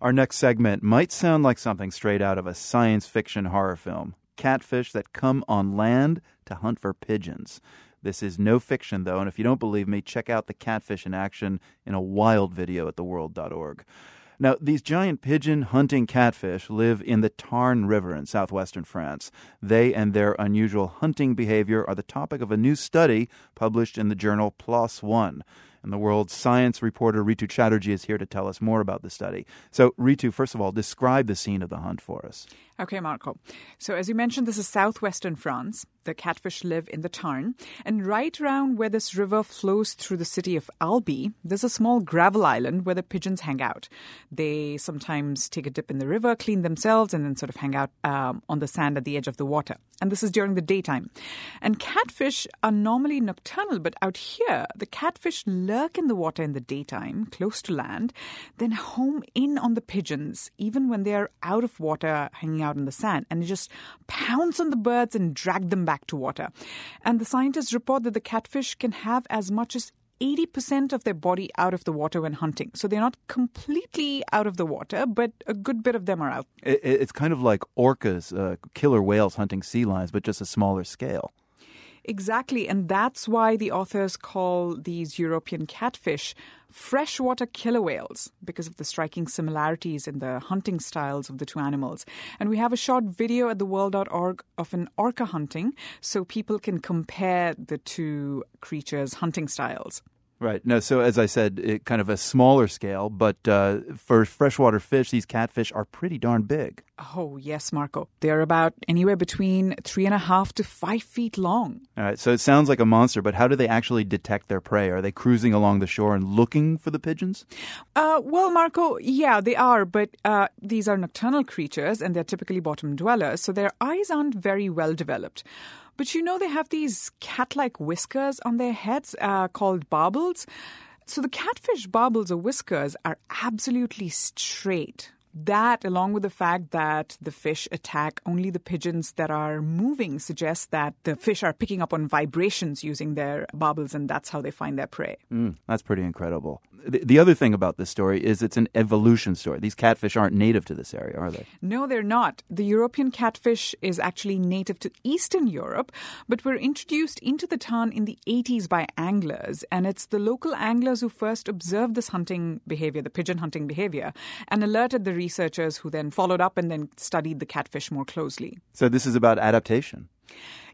Our next segment might sound like something straight out of a science fiction horror film catfish that come on land to hunt for pigeons. This is no fiction, though, and if you don't believe me, check out the catfish in action in a wild video at theworld.org. Now, these giant pigeon hunting catfish live in the Tarn River in southwestern France. They and their unusual hunting behavior are the topic of a new study published in the journal PLOS One. And the world's science reporter Rhitu Chatterjee is here to tell us more about the study. So, Rhitu, first of all, describe the scene of the hunt for us. Okay, Marco. So, as you mentioned, this is southwestern France. The catfish live in the Tarn. And right around where this river flows through the city of Albi, there's a small gravel island where the pigeons hang out. They sometimes take a dip in the river, clean themselves, and then sort of hang out um, on the sand at the edge of the water. And this is during the daytime. And catfish are normally nocturnal, but out here, the catfish lurk in the water in the daytime, close to land, then home in on the pigeons, even when they are out of water, hanging out out in the sand and just pounce on the birds and drag them back to water. And the scientists report that the catfish can have as much as 80% of their body out of the water when hunting. So they're not completely out of the water, but a good bit of them are out. It's kind of like orcas, uh, killer whales hunting sea lions, but just a smaller scale. Exactly. And that's why the authors call these European catfish freshwater killer whales because of the striking similarities in the hunting styles of the two animals. And we have a short video at theworld.org of an orca hunting so people can compare the two creatures' hunting styles. Right. No, so as I said, it, kind of a smaller scale, but uh, for freshwater fish, these catfish are pretty darn big. Oh, yes, Marco. They're about anywhere between three and a half to five feet long. All right. So it sounds like a monster, but how do they actually detect their prey? Are they cruising along the shore and looking for the pigeons? Uh, well, Marco, yeah, they are, but uh, these are nocturnal creatures and they're typically bottom dwellers, so their eyes aren't very well developed. But you know, they have these cat like whiskers on their heads uh, called barbels. So the catfish barbels or whiskers are absolutely straight. That, along with the fact that the fish attack only the pigeons that are moving, suggests that the fish are picking up on vibrations using their barbels, and that's how they find their prey. Mm, that's pretty incredible. The, the other thing about this story is it's an evolution story. These catfish aren't native to this area, are they? No, they're not. The European catfish is actually native to Eastern Europe, but were introduced into the Tarn in the 80s by anglers, and it's the local anglers who first observed this hunting behavior, the pigeon hunting behavior, and alerted the researchers who then followed up and then studied the catfish more closely. So this is about adaptation.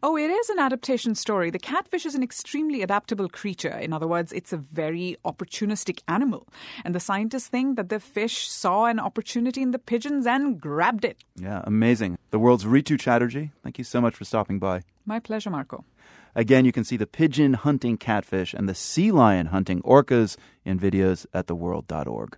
Oh, it is an adaptation story. The catfish is an extremely adaptable creature. In other words, it's a very opportunistic animal. And the scientists think that the fish saw an opportunity in the pigeons and grabbed it. Yeah, amazing. The world's Rhitu Chatterjee, thank you so much for stopping by. My pleasure, Marco. Again, you can see the pigeon hunting catfish and the sea lion hunting orcas in videos at theworld.org.